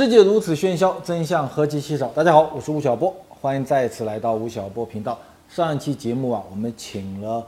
世界如此喧嚣，真相何其稀少。大家好，我是吴晓波，欢迎再次来到吴晓波频道。上一期节目啊，我们请了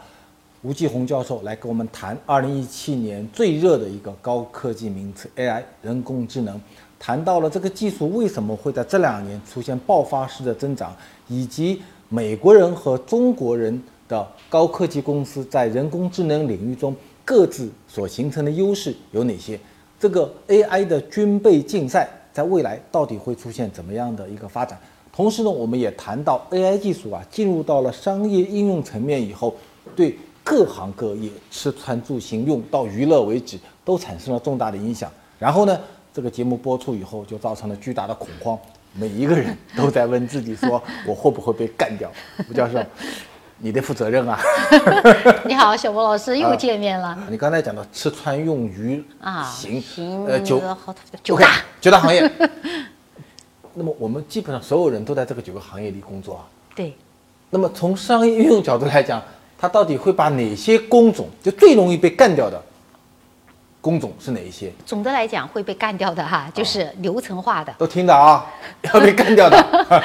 吴继红教授来跟我们谈2017年最热的一个高科技名词 AI 人工智能，谈到了这个技术为什么会在这两年出现爆发式的增长，以及美国人和中国人的高科技公司在人工智能领域中各自所形成的优势有哪些。这个 AI 的军备竞赛在未来到底会出现怎么样的一个发展？同时呢，我们也谈到 AI 技术啊进入到了商业应用层面以后，对各行各业吃穿住行用到娱乐为止都产生了重大的影响。然后呢，这个节目播出以后就造成了巨大的恐慌，每一个人都在问自己说：我会不会被干掉？吴教授。你得负责任啊！你好，小波老师，又见面了。你刚才讲到吃穿用娱啊，行行，呃，九九大九大行业。那么我们基本上所有人都在这个九个行业里工作啊。对。那么从商业运用角度来讲，它到底会把哪些工种就最容易被干掉的工种是哪一些？总的来讲会被干掉的哈，就是流程化的。都听的啊，要被干掉的。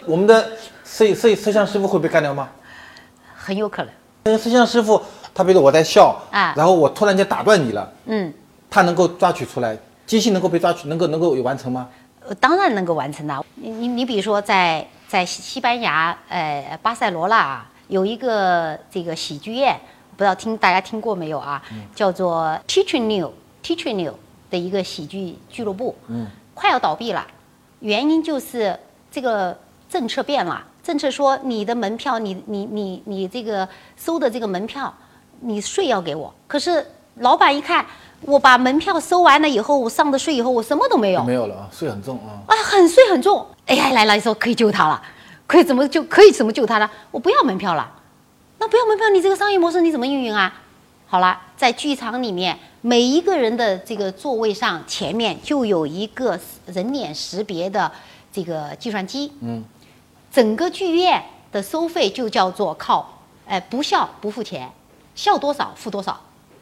我们的。摄摄摄像师傅会被干掉吗？很有可能。那摄像师傅，他比如我在笑啊，然后我突然间打断你了，嗯，他能够抓取出来，机器能够被抓取，能够能够有完成吗？呃，当然能够完成的。你你你比如说在在西班牙，呃，巴塞罗那啊，有一个这个喜剧院，不知道听大家听过没有啊？叫做 Teaching New Teaching New 的一个喜剧俱乐部，嗯，快要倒闭了，原因就是这个政策变了。政策说你的门票，你你你你这个收的这个门票，你税要给我。可是老板一看，我把门票收完了以后，我上的税以后，我什么都没有。没有了啊，税很重啊。啊，很税很重。AI 来了以后可以救他了，可以怎么救可以怎么救他呢？我不要门票了，那不要门票，你这个商业模式你怎么运营啊？好了，在剧场里面，每一个人的这个座位上前面就有一个人脸识别的这个计算机。嗯。整个剧院的收费就叫做靠，哎，不笑不付钱，笑多少付多少，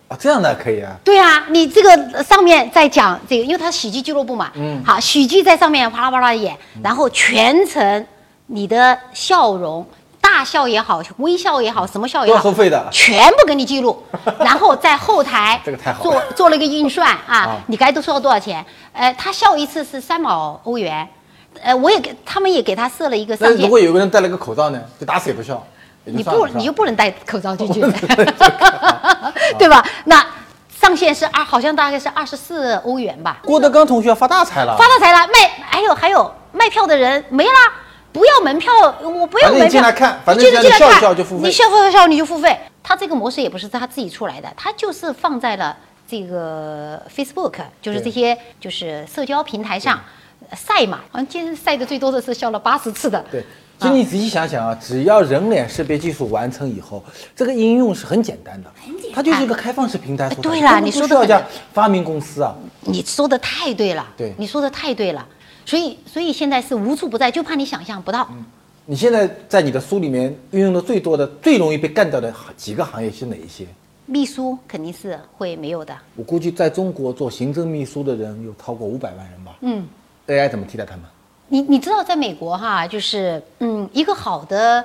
啊，这样的可以啊。对啊，你这个上面在讲这个，因为它喜剧俱乐部嘛，嗯，好，喜剧在上面啪啦啪啦演，然后全程你的笑容，大笑也好，微笑也好，什么笑也好，收费的，全部给你记录，然后在后台这个太好做做了一个运算 啊，你该都收了多少钱？呃，他笑一次是三毛欧元。呃，我也给他们也给他设了一个上限。如果有个人戴了个口罩呢，就打死也不笑。你不，你就不能戴口罩进去，对吧？那上限是二，好像大概是二十四欧元吧。郭德纲同学发大财了，发大财了！卖还有还有卖票的人没了，不要门票，我不要门票。你进来看，反正你进来看，笑就付费。你笑笑笑你就付费。他这个模式也不是他自己出来的，他就是放在了这个 Facebook，就是这些就是社交平台上。晒嘛，好像今天晒的最多的是笑了八十次的。对，所以你仔细想想啊，只要人脸识别技术完成以后，这个应用是很简单的，很简单，它就是一个开放式平台。对了，你说的需要家发明公司啊。你说的太对了，对，你说的太对了。所以，所以现在是无处不在，就怕你想象不到。你现在在你的书里面运用的最多的、最容易被干掉的几个行业是哪一些？秘书肯定是会没有的。我估计在中国做行政秘书的人有超过五百万人吧。嗯。AI 怎么替代他们？你你知道，在美国哈，就是嗯，一个好的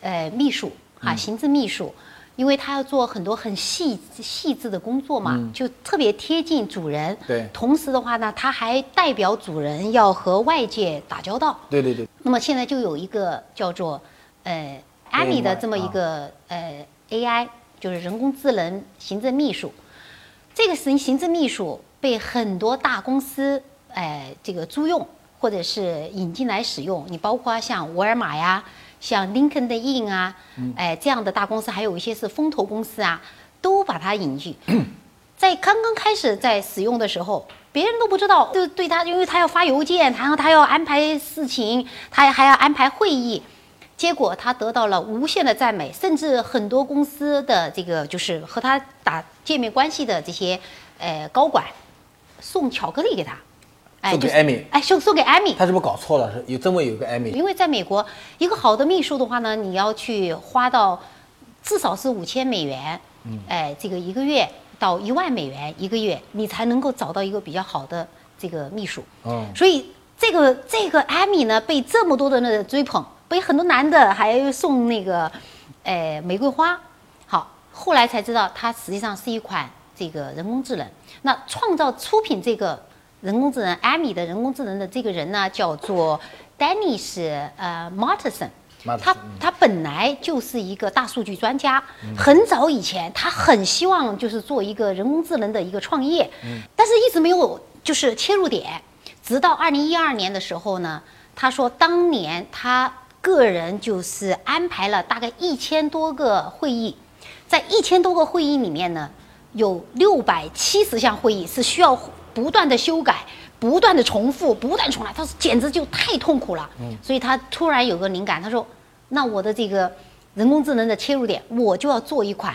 呃秘书哈，行政秘书，因为他要做很多很细细致的工作嘛，就特别贴近主人。对。同时的话呢，他还代表主人要和外界打交道。对对对。那么现在就有一个叫做呃 Amy 的这么一个呃 AI，就是人工智能行政秘书。这个行行政秘书被很多大公司。哎，这个租用或者是引进来使用，你包括像沃尔玛呀，像 Lincoln 的 In 啊，哎这样的大公司，还有一些是风投公司啊，都把它引进。在刚刚开始在使用的时候，别人都不知道，就对他，因为他要发邮件，然后他要安排事情，他还要安排会议，结果他得到了无限的赞美，甚至很多公司的这个就是和他打见面关系的这些呃高管送巧克力给他。送给艾米，哎，送送给艾米，他是不是搞错了？是有这么有个艾米？因为在美国，一个好的秘书的话呢，你要去花到至少是五千美元，嗯，哎，这个一个月到一万美元一个月，你才能够找到一个比较好的这这个秘书。嗯所以这个这个艾米呢，被这么多的人追捧，被很多男的还送那个，哎，玫瑰花。好，后来才知道它实际上是一款这个人工智能。那创造出品这个人工智能艾米的人工智能的这个人呢，叫做 Dennis 呃。Martinson，他他本来就是一个大数据专家，很早以前他很希望就是做一个人工智能的一个创业，但是一直没有就是切入点。直到二零一二年的时候呢，他说当年他个人就是安排了大概一千多个会议，在一千多个会议里面呢，有六百七十项会议是需要不断的修改、不断的重复、不断重来，他说简直就太痛苦了。所以他突然有个灵感，他说：“那我的这个人工智能的切入点，我就要做一款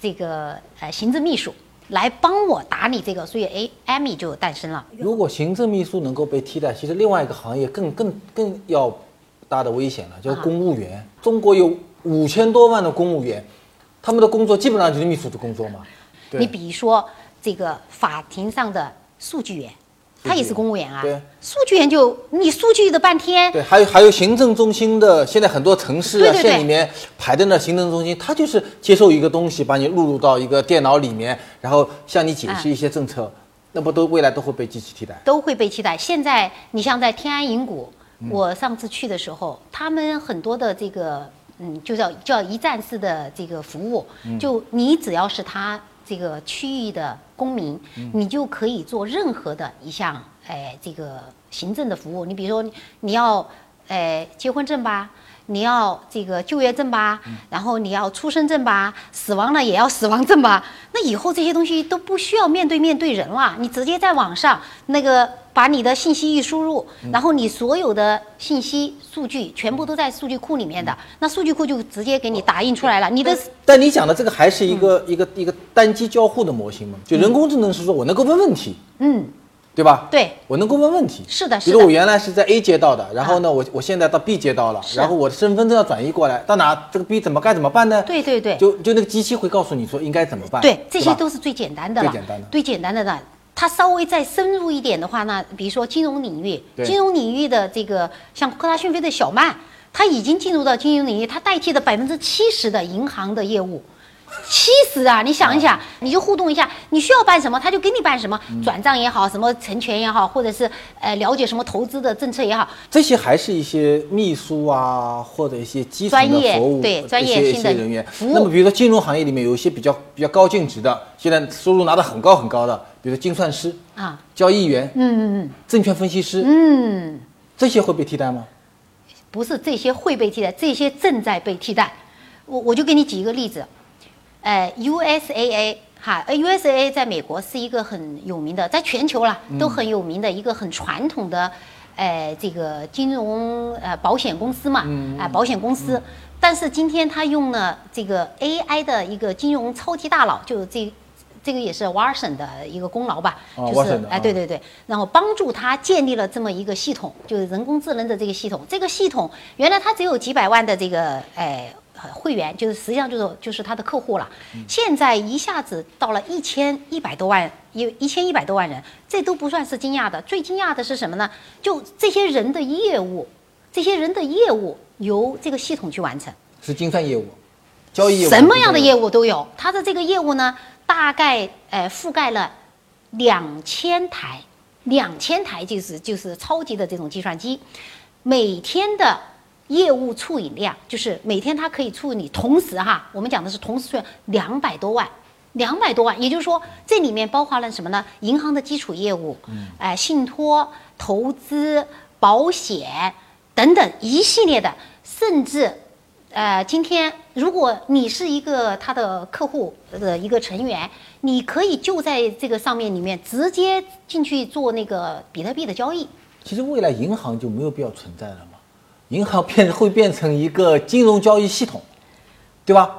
这个呃行政秘书来帮我打理这个。”所以哎，艾米就诞生了。如果行政秘书能够被替代，其实另外一个行业更更更要大的危险了，叫公务员。中国有五千多万的公务员，他们的工作基本上就是秘书的工作嘛。你比如说这个法庭上的数据员，他也是公务员啊。对，数据员就你数据的半天，对，还有还有行政中心的，现在很多城市啊县里面排在那行政中心，他就是接受一个东西，把你录入到一个电脑里面，然后向你解释一些政策，那不都未来都会被机器替代？都会被替代。现在你像在天安银谷，我上次去的时候，他们很多的这个嗯，就叫叫一站式的这个服务，就你只要是他这个区域的公民，你就可以做任何的一项哎这个行政的服务。你比如说你你要哎结婚证吧。你要这个就业证吧，然后你要出生证吧，死亡了也要死亡证吧。那以后这些东西都不需要面对面对人了，你直接在网上那个把你的信息一输入，然后你所有的信息数据全部都在数据库里面的，那数据库就直接给你打印出来了。你的但你讲的这个还是一个、一个一个单机交互的模型嘛？就人工智能是说我能够问问题，嗯，对吧？对，我能够问问题。是的，是的比如我，原来是在 A 街道的，然后呢，我我现在到 B 街道了，然后我的身份证要转移过来，到哪这个 B 怎么该怎么办呢？对对对。就就那个机器会告诉你说应该怎么办。对，这些都是最简单的了。最简单的最简单的呢。它稍微再深入一点的话呢，比如说金融领域，金融领域的这个像科大讯飞的小曼，它已经进入到金融领域，它代替了百分之七十的银行的业务。七十啊！你想一想，你就互动一下，你需要办什么，他就给你办什么，嗯转账也好，什么成全也好，或者是呃了解什么投资的政策也好，这些还是一些秘书啊，或者一些基层的服务，对专业性的人员。那么比如说金融行业里面有一些比较比较高净值的，现在收入拿得很高很高的，比如说精算师、啊，交易员、嗯嗯嗯证券分析师，嗯嗯，这些会被替代吗？不是这些会被替代，这些正在被替代。我我就给你举一个例子，呃，USAA 哈，呃，USAA 在美国是一个很有名的，在全球啦都很有名的一个很传统的，呃，这个金融呃保险公司嘛，啊、保险公司。但是今天他用了这个 AI 的一个金融超级大佬，就这。这个也是 Watson 的一个功劳吧，哦就是哎，啊对对对，然后帮助他建立了这么一个系统，就是人工智能的这个系统。这个系统原来它只有几百万的这个哎呃会员，就是实际上就是就是他的客户了。现在一下子到了一千一百多万，一一千一百多万人，这都不算是惊讶的。最惊讶的是什么呢？就这些人的业务，这些人的业务由这个系统去完成。是精算业务、交易业务，什么样的业务？都有。它的这个业务呢，大概呃覆盖了两千台，两千台就是就是超级的这种计算机，每天的业务处理量就是每天它可以处理，同时哈，我们讲的是同时处理两百多万。两百多万，也就是说，这里面包含了什么呢？银行的基础业务，哎、信托、投资、保险等等一系列的，甚至呃，今天如果你是一个他的客户的一个成员，你可以就在这个上面里面直接进去做那个比特币的交易。其实未来银行就没有必要存在了嘛，银行变会变成一个金融交易系统，对吧？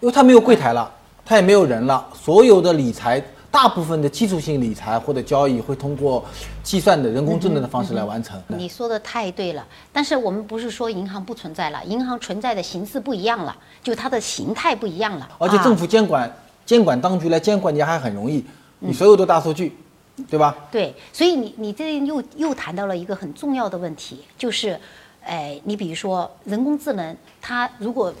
因为它没有柜台了，它也没有人了，所有的理财，大部分的基础性理财或者交易会通过计算的人工智能的方式来完成。你说的太对了，但是我们不是说银行不存在了，银行存在的形式不一样了，就它的形态不一样了。啊而且政府监管、监管当局来监管你还很容易，你所有的大数据对吧？对，所以你你这又又谈到了一个很重要的问题，就是，哎，你比如说人工智能，它如果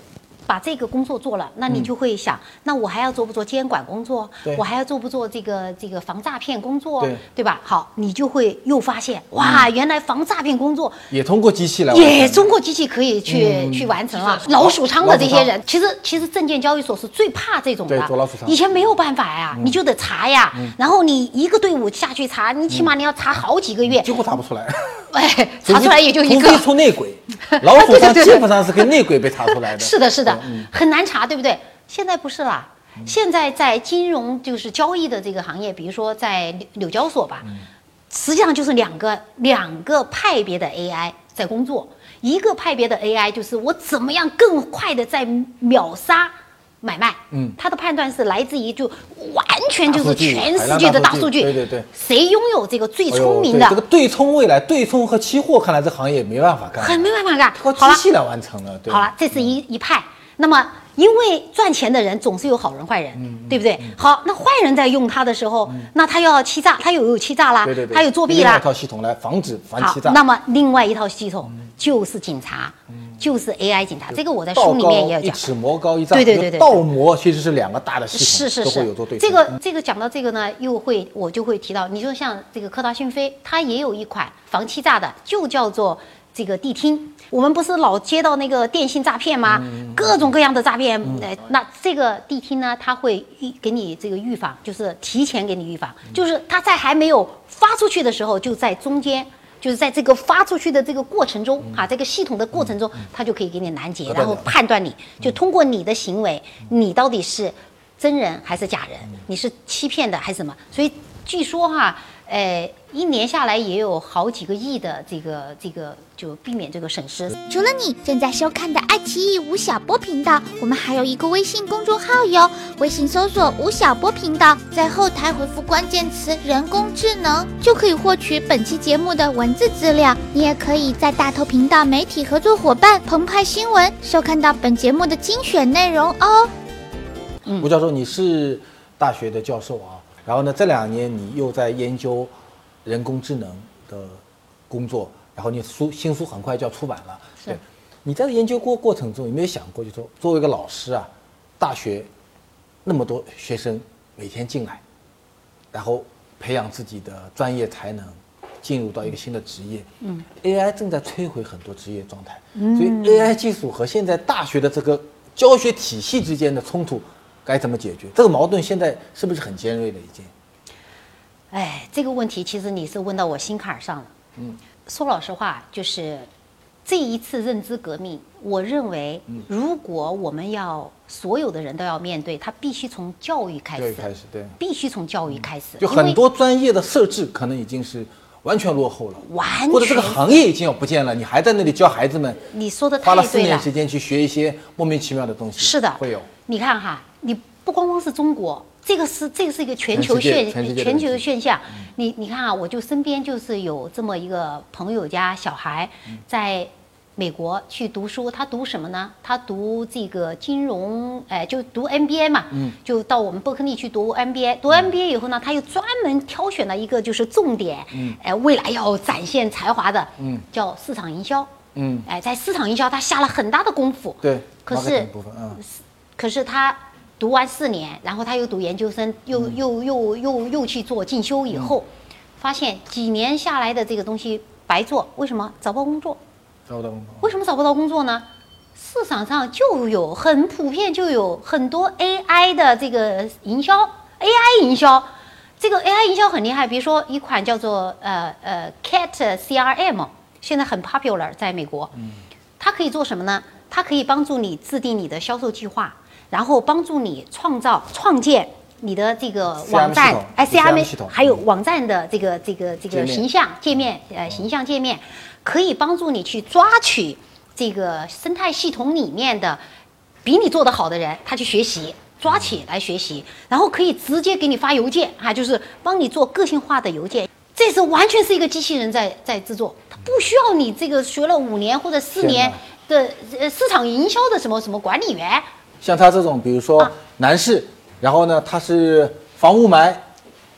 把这个工作做了，那你就会想，那我还要做不做监管工作？我还要做不做这个这个防诈骗工作？对吧？好，你就会又发现，哇，原来防诈骗工作也通过机器来也通过机器可以去、去完成了。老鼠仓的这些人，其实其实证券交易所是最怕这种的对老鼠仓。以前没有办法呀，你就得查呀。然后你一个队伍下去查，你起码你要查好几个月。几乎查不出来，哎，查出来也就一个除非。出内鬼，老鼠仓基本上是跟内鬼被查出来的。是的，是的，很难查，对不对？现在不是啦。现在在金融就是交易的这个行业，比如说在纽纽交所吧，实际上就是两个两个派别的 AI 在工作。一个派别的 AI 就是我怎么样更快的在秒杀买卖，嗯，他的判断是来自于就完全就是全世界的大数据，对对对。谁拥有这个最聪明的？对这个对冲未来对冲和期货，看来这行业没办法干，很没办法干。靠机，器来完成了。对。好了，这是一一派。那么，因为赚钱的人总是有好人坏人，嗯对不对？好，那坏人在用它的时候，那他要欺诈，他有有欺诈啦，他有作弊啦一。套系统来防止反好欺诈，。那么另外一套系统就是警察，就是 AI 警察。这个我在书里面也有讲。一尺魔高一丈，对对对对魔其实是两个大的系统，是是都会是有做对，这个这个讲到这个呢，又会我就会提到，你说像这个科大讯飞，它也有一款防欺诈的，就叫做这个地听。我们不是老接到那个电信诈骗吗？各种各样的诈骗，呃，那这个地听呢，它会预给你这个预防，就是提前给你预防，就是它在还没有发出去的时候，就在中间。就是在这个发出去的这个过程中，哈、这个系统的过程中，它就可以给你拦截，然后判断你，就通过你的行为，你到底是真人还是假人，你是欺骗的还是什么？所以据说哈，呃，一年下来也有好几个亿的这个这个，就避免这个损失。除了你正在收看的爱奇艺吴晓波频道，我们还有一个微信公众号哟，微信搜索吴晓波频道，在后台回复关键词“人工智能”，就可以获取本期节目的文字资料。你也可以在大头频道媒体合作伙伴澎湃新闻收看到本节目的精选内容哦。吴教授，你是大学的教授啊，然后呢，这两年你又在研究人工智能的工作，然后你书新书很快就要出版了。是对，你在研究过过程中有没有想过，就说作为一个老师啊，大学那么多学生每天进来，然后培养自己的专业才能，进入到一个新的职业。嗯，AI 正在摧毁很多职业状态，所以 AI 技术和现在大学的这个教学体系之间的冲突该怎么解决？这个矛盾现在是不是很尖锐了？已经？哎，这个问题其实你是问到我心坎儿上了。嗯，说老实话，就是这一次认知革命，我认为，如果我们要所有的人都要面对，他必须从教育开始，教育开始，对，必须从教育开始，就很多专业的设置可能已经是完全落后了，完或者这个行业已经要不见了，你还在那里教孩子们，你说的花了四太对了。年时间去学一些莫名其妙的东西，是的，会有。你看哈，你不光光是中国，这个是这个是一个全球现全球的现象。你你看啊，我就身边就是有这么一个朋友家小孩在。美国去读书，他读什么呢？他读这个金融，哎，就读 MBA 嘛，就到我们伯克利去读 MBA。读 MBA 以后呢，他又专门挑选了一个就是重点，哎，未来要展现才华的，叫市场营销。嗯，哎，在市场营销他下了很大的功夫。对，可是嗯，可是他读完四年，然后他又读研究生，又又又又又去做进修，以后、发现几年下来的这个东西白做，为什么找不到工作？找不到工作。为什么找不到工作呢？市场上就有很普遍，就有很多 AI 的这个营销，AI 营销，这个 AI 营销很厉害。比如说一款叫做呃呃 Cat CRM，现在很 popular 在美国。它可以做什么呢？它可以帮助你制定你的销售计划，然后帮助你创造创建你的这个网站系统，哎 CRM 系统还有网站的这个这个这个形象界面，呃，形象界面可以帮助你去抓取这个生态系统里面的比你做得好的人，他去学习。抓起来学习，然后可以直接给你发邮件哈，就是帮你做个性化的邮件。这是完全是一个机器人在在制作，它不需要你这个学了五年或者四年的呃市场营销的什么什么管理员。像他这种，比如说啊男士，然后呢他是防雾霾，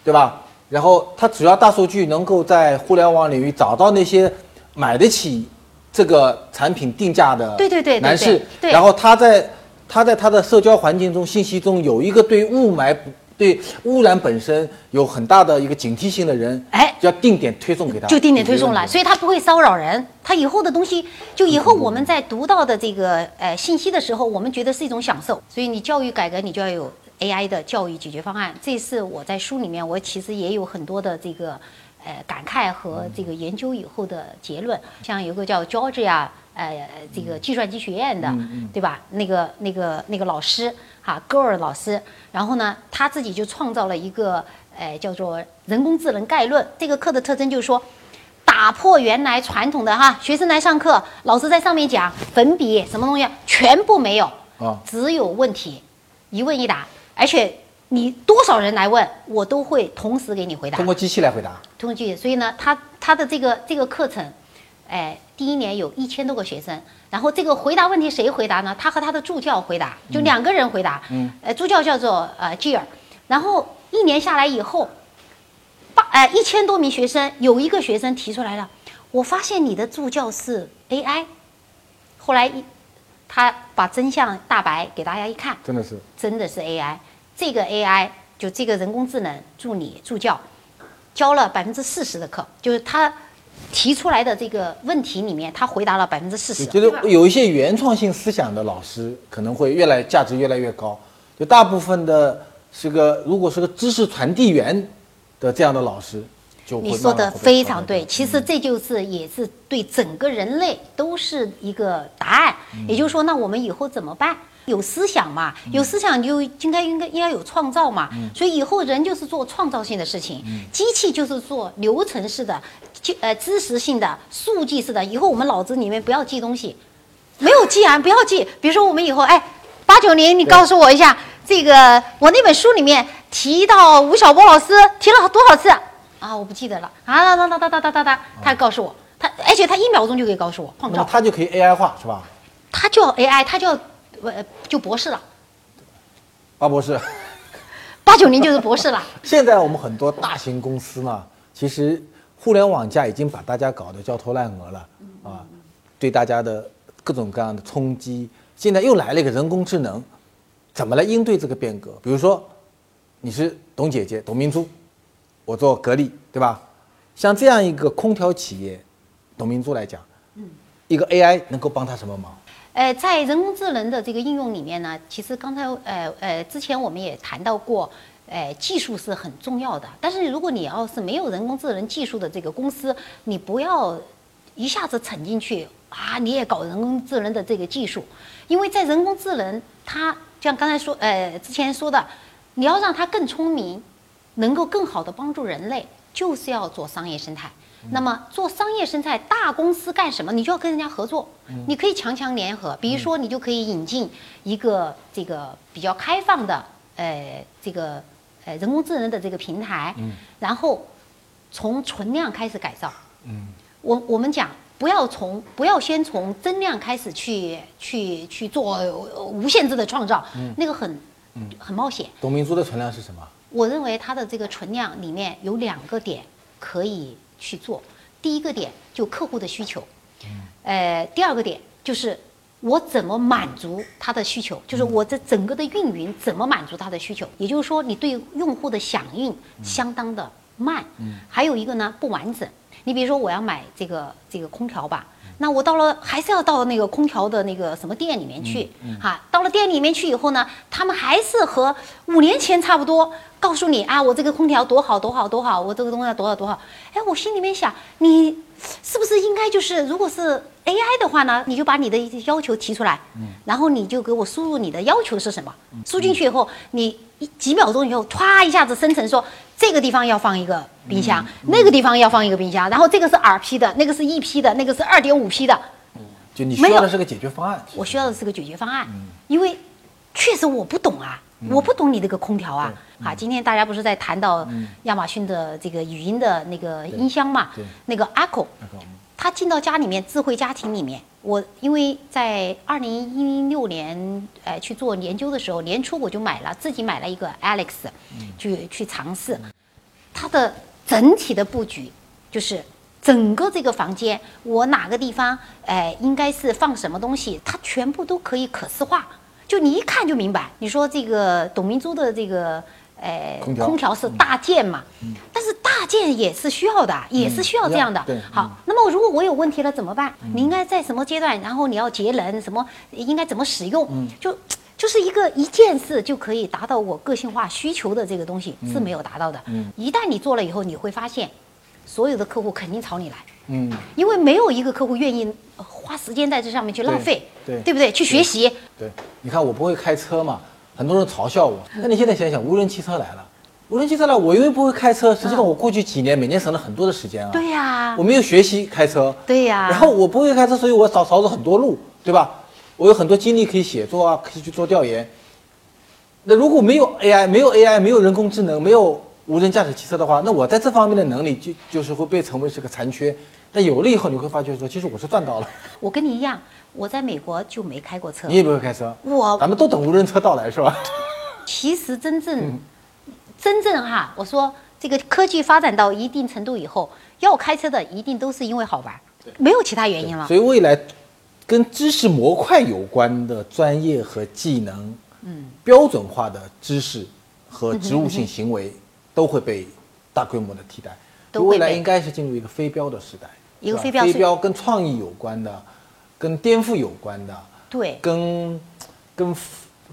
对吧？然后他主要大数据能够在互联网领域找到那些买得起这个产品定价的对对对对男士然后他在他在他的社交环境中信息中有一个对雾霾不对污染本身有很大的一个警惕性的人，哎要定点推送给他，就定点推送了，所以他不会骚扰人。他以后的东西，就以后我们在读到的这个呃信息的时候，我们觉得是一种享受。所以你教育改革，你就要有 AI 的教育解决方案。这是我在书里面，我其实也有很多的这个呃感慨和这个研究以后的结论。像有个叫 Georgia 呃这个计算机学院的，对吧？那个那个那个老师哈，戈尔老师，然后呢，他自己就创造了一个呃叫做人工智能概论。这个课的特征就是说。打破原来传统的哈，学生来上课，老师在上面讲粉笔什么东西，全部没有啊只有问题，一问一答，而且你多少人来问，我都会同时给你回答通。过机器来回答，通过机器，所以呢，他他的这个这个课程，哎，第一年有一千多个学生，然后这个回答问题谁回答呢？他和他的助教回答，就两个人回答，嗯，呃，助教叫做呃吉尔，然后一年下来以后，八呃一千多名学生，有一个学生提出来了，我发现你的助教是 AI，后来一他把真相大白给大家一看，真的是。真的是 AI。这个 AI 就这个人工智能助理助教，教了百分之四十的课，就是他提出来的这个问题里面，他回答了百分之四十。我觉得有一些原创性思想的老师可能会越来价值越来越高。就大部分的是个，如果是个知识传递员的这样的老师，就会你说的非常对，其实这就是也是对整个人类都是一个答案。嗯也就是说，那我们以后怎么办？有思想嘛，有思想就应该应该应该有创造嘛。嗯所以以后人就是做创造性的事情，机器就是做流程式的、就呃知识性的、数据式的。以后我们脑子里面不要记东西，没有记啊，不要记。比如说我们以后，哎，八九零，你告诉我一下，这个我那本书里面提到吴晓波老师提了多少次啊？我不记得了啊，哒哒哒哒哒哒哒，他告诉我，他而且他一秒钟就可以告诉我那么造，它就可以 AI 化，是吧？他叫 AI，他叫呃就博士了，巴博士，八九零就是博士了。现在我们很多大型公司呢，其实互联网加已经把大家搞得焦头烂额了啊，对大家的各种各样的冲击。现在又来了一个人工智能，怎么来应对这个变革？比如说，你是董姐姐董明珠，我做格力，对吧？像这样一个空调企业，董明珠来讲，一个 AI 能够帮她什么忙？呃，在人工智能的这个应用里面呢，其实刚才呃呃之前我们也谈到过，呃，技术是很重要的。但是如果你要是没有人工智能技术的这个公司，你不要一下子沉进去啊，你也搞人工智能的这个技术，因为在人工智能，它就像刚才说呃之前说的，你要让它更聪明，能够更好的帮助人类，就是要做商业生态。那么做商业生态，大公司干什么？你就要跟人家合作，你可以强强联合。比如说，你就可以引进一个这个比较开放的呃这个呃人工智能的这个平台，然后从存量开始改造。嗯我我们讲不要从不要先从增量开始去去去做呃无限制的创造，那个很很冒险。董明珠的存量是什么？我认为它的这个存量里面有两个点可以去做。第一个点就客户的需求，呃，第二个点就是我怎么满足他的需求，就是我这整个的运营怎么满足他的需求。也就是说，你对用户的响应相当的慢，还有一个呢不完整。你比如说，我要买这个这个空调吧，那我到了还是要到那个空调的那个什么店里面去，哈，到了店里面去以后呢，他们还是和五年前差不多，告诉你啊，我这个空调多好多好多好，我这个东西要多少多好。哎，我心里面想，你是不是应该就是，如果是 AI 的话呢，你就把你的要求提出来，然后你就给我输入你的要求是什么，输进去以后，你一几秒钟以后，歘一下子生成说这个地方要放一个冰箱，那个地方要放一个冰箱，然后这个是 RP 的，那个是 EP 的，那个是二点五 P 的，就你需要的是个解决方案。我需要的是个解决方案，因为确实我不懂啊，我不懂你这个空调啊。啊，今天大家不是在谈到亚马逊的这个语音的那个音箱嘛，那个 Echo，那个它进到家里面，智慧家庭里面，我因为在二零一六年，呃，去做研究的时候，年初我就买了，自己买了一个 Alex，去去尝试。它的整体的布局就是。整个这个房间，我哪个地方，哎，应该是放什么东西，它全部都可以可视化，就你一看就明白。你说这个董明珠的这个，呃，空调是大件嘛，但是大件也是需要的，也是需要这样的。对好，那么如果我有问题了怎么办？你应该在什么阶段？然后你要节能，什么应该怎么使用？就就是一个一件事就可以达到我个性化需求的这个东西是没有达到的。一旦你做了以后，你会发现。所有的客户肯定朝你来，嗯，因为没有一个客户愿意花时间在这上面去浪费，对对不对？去学习，对，你看我不会开车嘛，很多人嘲笑我。那你现在想想，无人汽车来了，无人汽车来，我因为不会开车，实际上我过去几年每年省了很多的时间啊。对呀，我没有学习开车，对呀。然后我不会开车，所以我少少走很多路，对吧？我有很多精力可以写作啊，可以去做调研。那如果没有 AI，没有 AI，没有人工智能，没有无人驾驶汽车的话，那我在这方面的能力就就是会被成为是个残缺。但有了以后，你会发觉说，其实我是赚到了。我跟你一样，我在美国就没开过车。你也不会开车，我咱们都等无人车到来是吧？其实真正，真正哈，我说这个科技发展到一定程度以后，要开车的一定都是因为好玩，没有其他原因了。所以未来跟知识模块有关的专业和技能，嗯，标准化的知识和植物性行为都会被大规模的替代。未来应该是进入一个非标的时代，一个非标，非标跟创意有关的，跟颠覆有关的，对，跟跟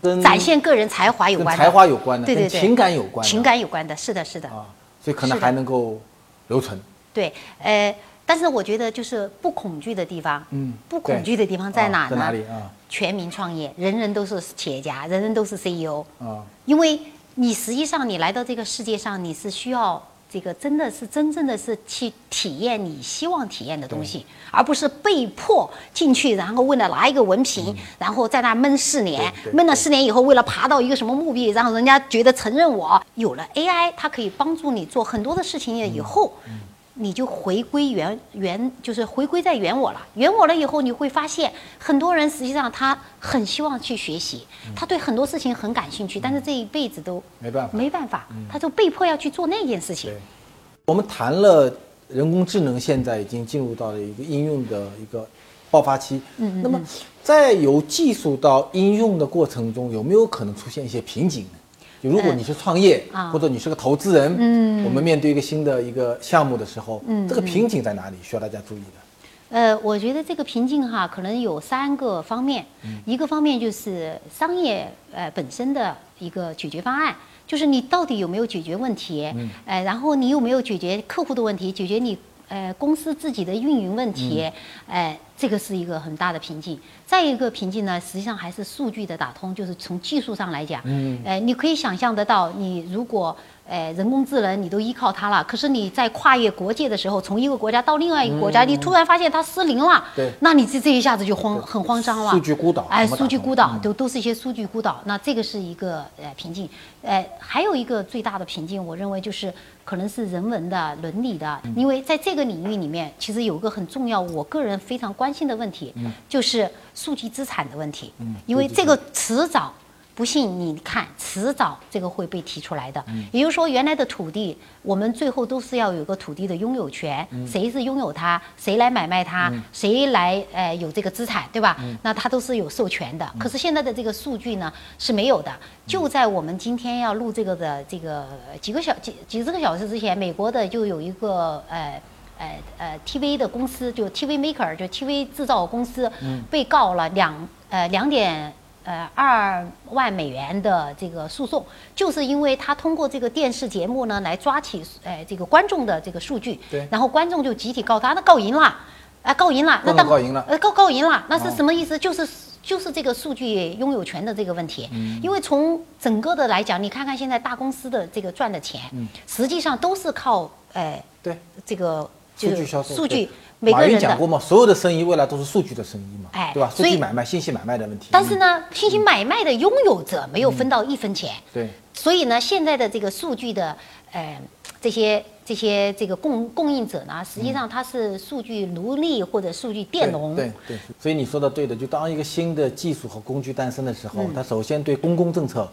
跟展现个人才华有关的，才华有关的，对对对，情感有关，情感有关的，是的，是的啊，所以可能还能够留存。对，呃，但是我觉得就是不恐惧的地方，嗯，不恐惧的地方在哪呢？在哪里啊？全民创业，人人都是企业家，人人都是 CEO 啊，因为你实际上你来到这个世界上，你是需要。这个真的是真正的是去体验你希望体验的东西，而不是被迫进去，然后为了拿一个文凭，然后在那闷四年，闷了四年以后，为了爬到一个什么目的，让人家觉得承认我有了 AI，它可以帮助你做很多的事情以后。你就回归原原，就是回归在原我了。原我了以后，你会发现很多人实际上他很希望去学习，他对很多事情很感兴趣，但是这一辈子都没办法，没办法，他就被迫要去做那件事情。我们谈了人工智能，现在已经进入到了一个应用的一个爆发期。嗯嗯。那么在由技术到应用的过程中，有没有可能出现一些瓶颈呢？就如果你是创业，或者你是个投资人，嗯，我们面对一个新的一个项目的时候，嗯，这个瓶颈在哪里？需要大家注意的。呃，我觉得这个瓶颈哈，可能有三个方面。一个方面就是商业呃本身的一个解决方案，就是你到底有没有解决问题？嗯，呃，然后你有没有解决客户的问题？解决你呃公司自己的运营问题？哎。这个是一个很大的瓶颈，再一个瓶颈呢，实际上还是数据的打通，就是从技术上来讲，嗯，哎，你可以想象得到，你如果，哎，人工智能你都依靠它了，可是你在跨越国界的时候，从一个国家到另外一个国家，你突然发现它失灵了，对，那你这这一下子就慌，很慌张了，数据孤岛，哎，数据孤岛都都是一些数据孤岛，那这个是一个呃瓶颈，哎，还有一个最大的瓶颈，我认为就是。可能是人文的、伦理的，因为在这个领域里面，其实有个很重要，我个人非常关心的问题，就是数据资产的问题，因为这个迟早。不信你看，迟早这个会被提出来的。也就是说，原来的土地，我们最后都是要有个土地的拥有权，谁是拥有它，谁来买卖它，谁来呃有这个资产，对吧？那它都是有授权的。可是现在的这个数据呢是没有的。就在我们今天要录这个的这个几个小几几十个小时之前，美国的就有一个呃呃呃 TV 的公司，就 TV Maker，就 TV 制造公司，被告了两呃两点。呃，二万美元的这个诉讼，就是因为他通过这个电视节目呢，来抓起呃这个观众的这个数据，对，然后观众就集体告他，那告赢了，啊，告赢了，那当告赢了，呃，告告赢了，那是什么意思？就是就是这个数据拥有权的这个问题，嗯，因为从整个的来讲，你看看现在大公司的这个赚的钱，嗯，实际上都是靠，呃，对，这个数据销售，数据。马云讲过嘛，所有的生意未来都是数据的生意嘛，哎，对吧？数据买卖、信息买卖的问题。但是呢，信息买卖的拥有者没有分到一分钱。对。所以呢，现在的这个数据的，呃，这些这些这个供供应者呢，实际上他是数据奴隶或者数据佃农。对对。所以你说的对的，就当一个新的技术和工具诞生的时候，它首先对公共政策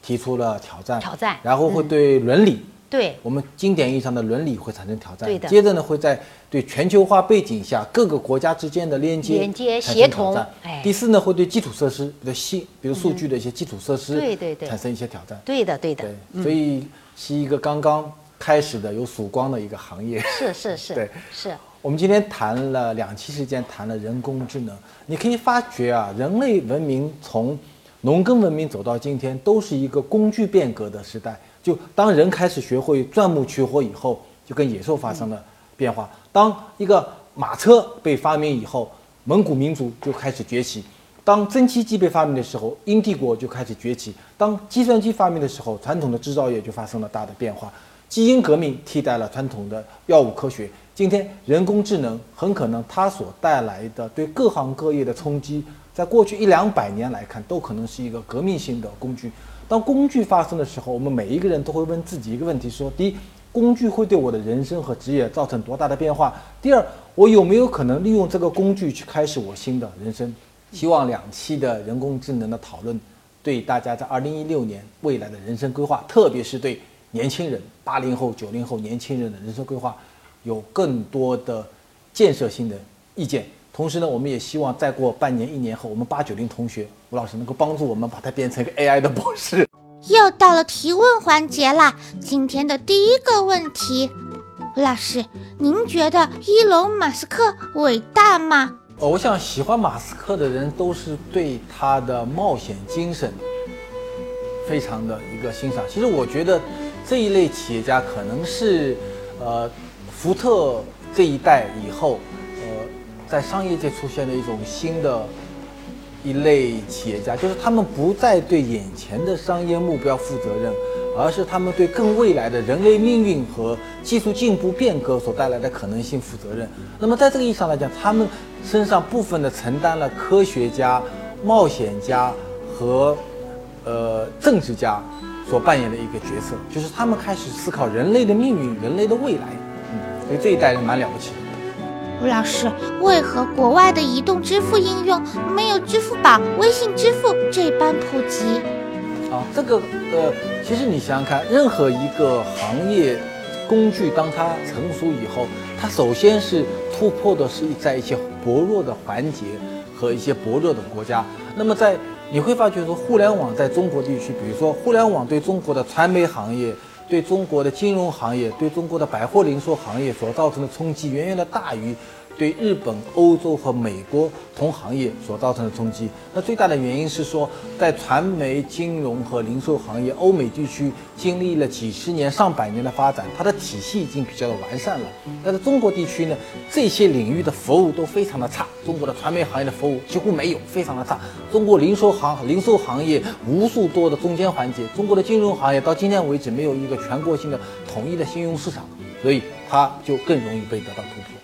提出了挑战，挑战，然后会对伦理。对我们经典意义上的伦理会产生挑战。对的接着呢，会在对全球化背景下各个国家之间的连接、连接协同哎第四呢，会对基础设施，比如信，比如数据的一些基础设施，对对对产生一些挑战。对的，对的对，，所以是一个刚刚开始的有曙光的一个行业。是是是，对是，我们今天谈了两期时间，谈了人工智能。你可以发觉啊，人类文明从农耕文明走到今天，都是一个工具变革的时代。就当人开始学会钻木取火以后，就跟野兽发生了变化。当一个马车被发明以后，蒙古民族就开始崛起。当蒸汽机被发明的时候，英帝国就开始崛起；当计算机发明的时候，传统的制造业就发生了大的变化。基因革命替代了传统的药物科学。今天，人工智能很可能它所带来的对各行各业的冲击，在过去一两百年来看，都可能是一个革命性的工具。当工具发生的时候，我们每一个人都会问自己一个问题：说，第一，工具会对我的人生和职业造成多大的变化？第二，我有没有可能利用这个工具去开始我新的人生？希望两期的人工智能的讨论，对大家在二零一六年未来的人生规划，特别是对年轻人、八零后、九零后年轻人的人生规划，有更多的建设性的意见。同时呢，我们也希望再过半年、一年后，我们八九零同学吴老师能够帮助我们把它变成一个 AI 的博士。又到了提问环节啦！今天的第一个问题，吴老师，您觉得伊隆马斯克伟大吗？呃，我想喜欢马斯克的人都是对他的冒险精神非常的一个欣赏。其实我觉得这一类企业家可能是呃福特这一代以后，呃，在商业界出现的一种新的一类企业家，就是他们不再对眼前的商业目标负责任，而是他们对更未来的人类命运和技术进步变革所带来的可能性负责任。那么在这个意义上来讲，他们身上部分的承担了科学家、冒险家和呃政治家所扮演的一个角色，就是他们开始思考人类的命运、人类的未来。嗯，所以这一代人蛮了不起的。吴老师，为何国外的移动支付应用没有支付宝、微信支付这般普及？啊，这个呃，其实你想想看，任何一个行业工具，当它成熟以后，它首先是突破的是在一些薄弱的环节和一些薄弱的国家。那么在你会发觉说，互联网在中国地区，比如说互联网对中国的传媒行业、对中国的金融行业、对中国的百货零售行业所造成的冲击，远远的大于对日本、欧洲和美国同行业所造成的冲击。那最大的原因是说，在传媒、金融和零售行业，欧美地区经历了几十年、上百年的发展，它的体系已经比较的完善了。但是中国地区呢，这些领域的服务都非常的差。中国的传媒行业的服务几乎没有，非常的差。中国零售行零售行业无数多的中间环节，中国的金融行业到今天为止没有一个全国性的统一的信用市场，所以它就更容易被得到突破。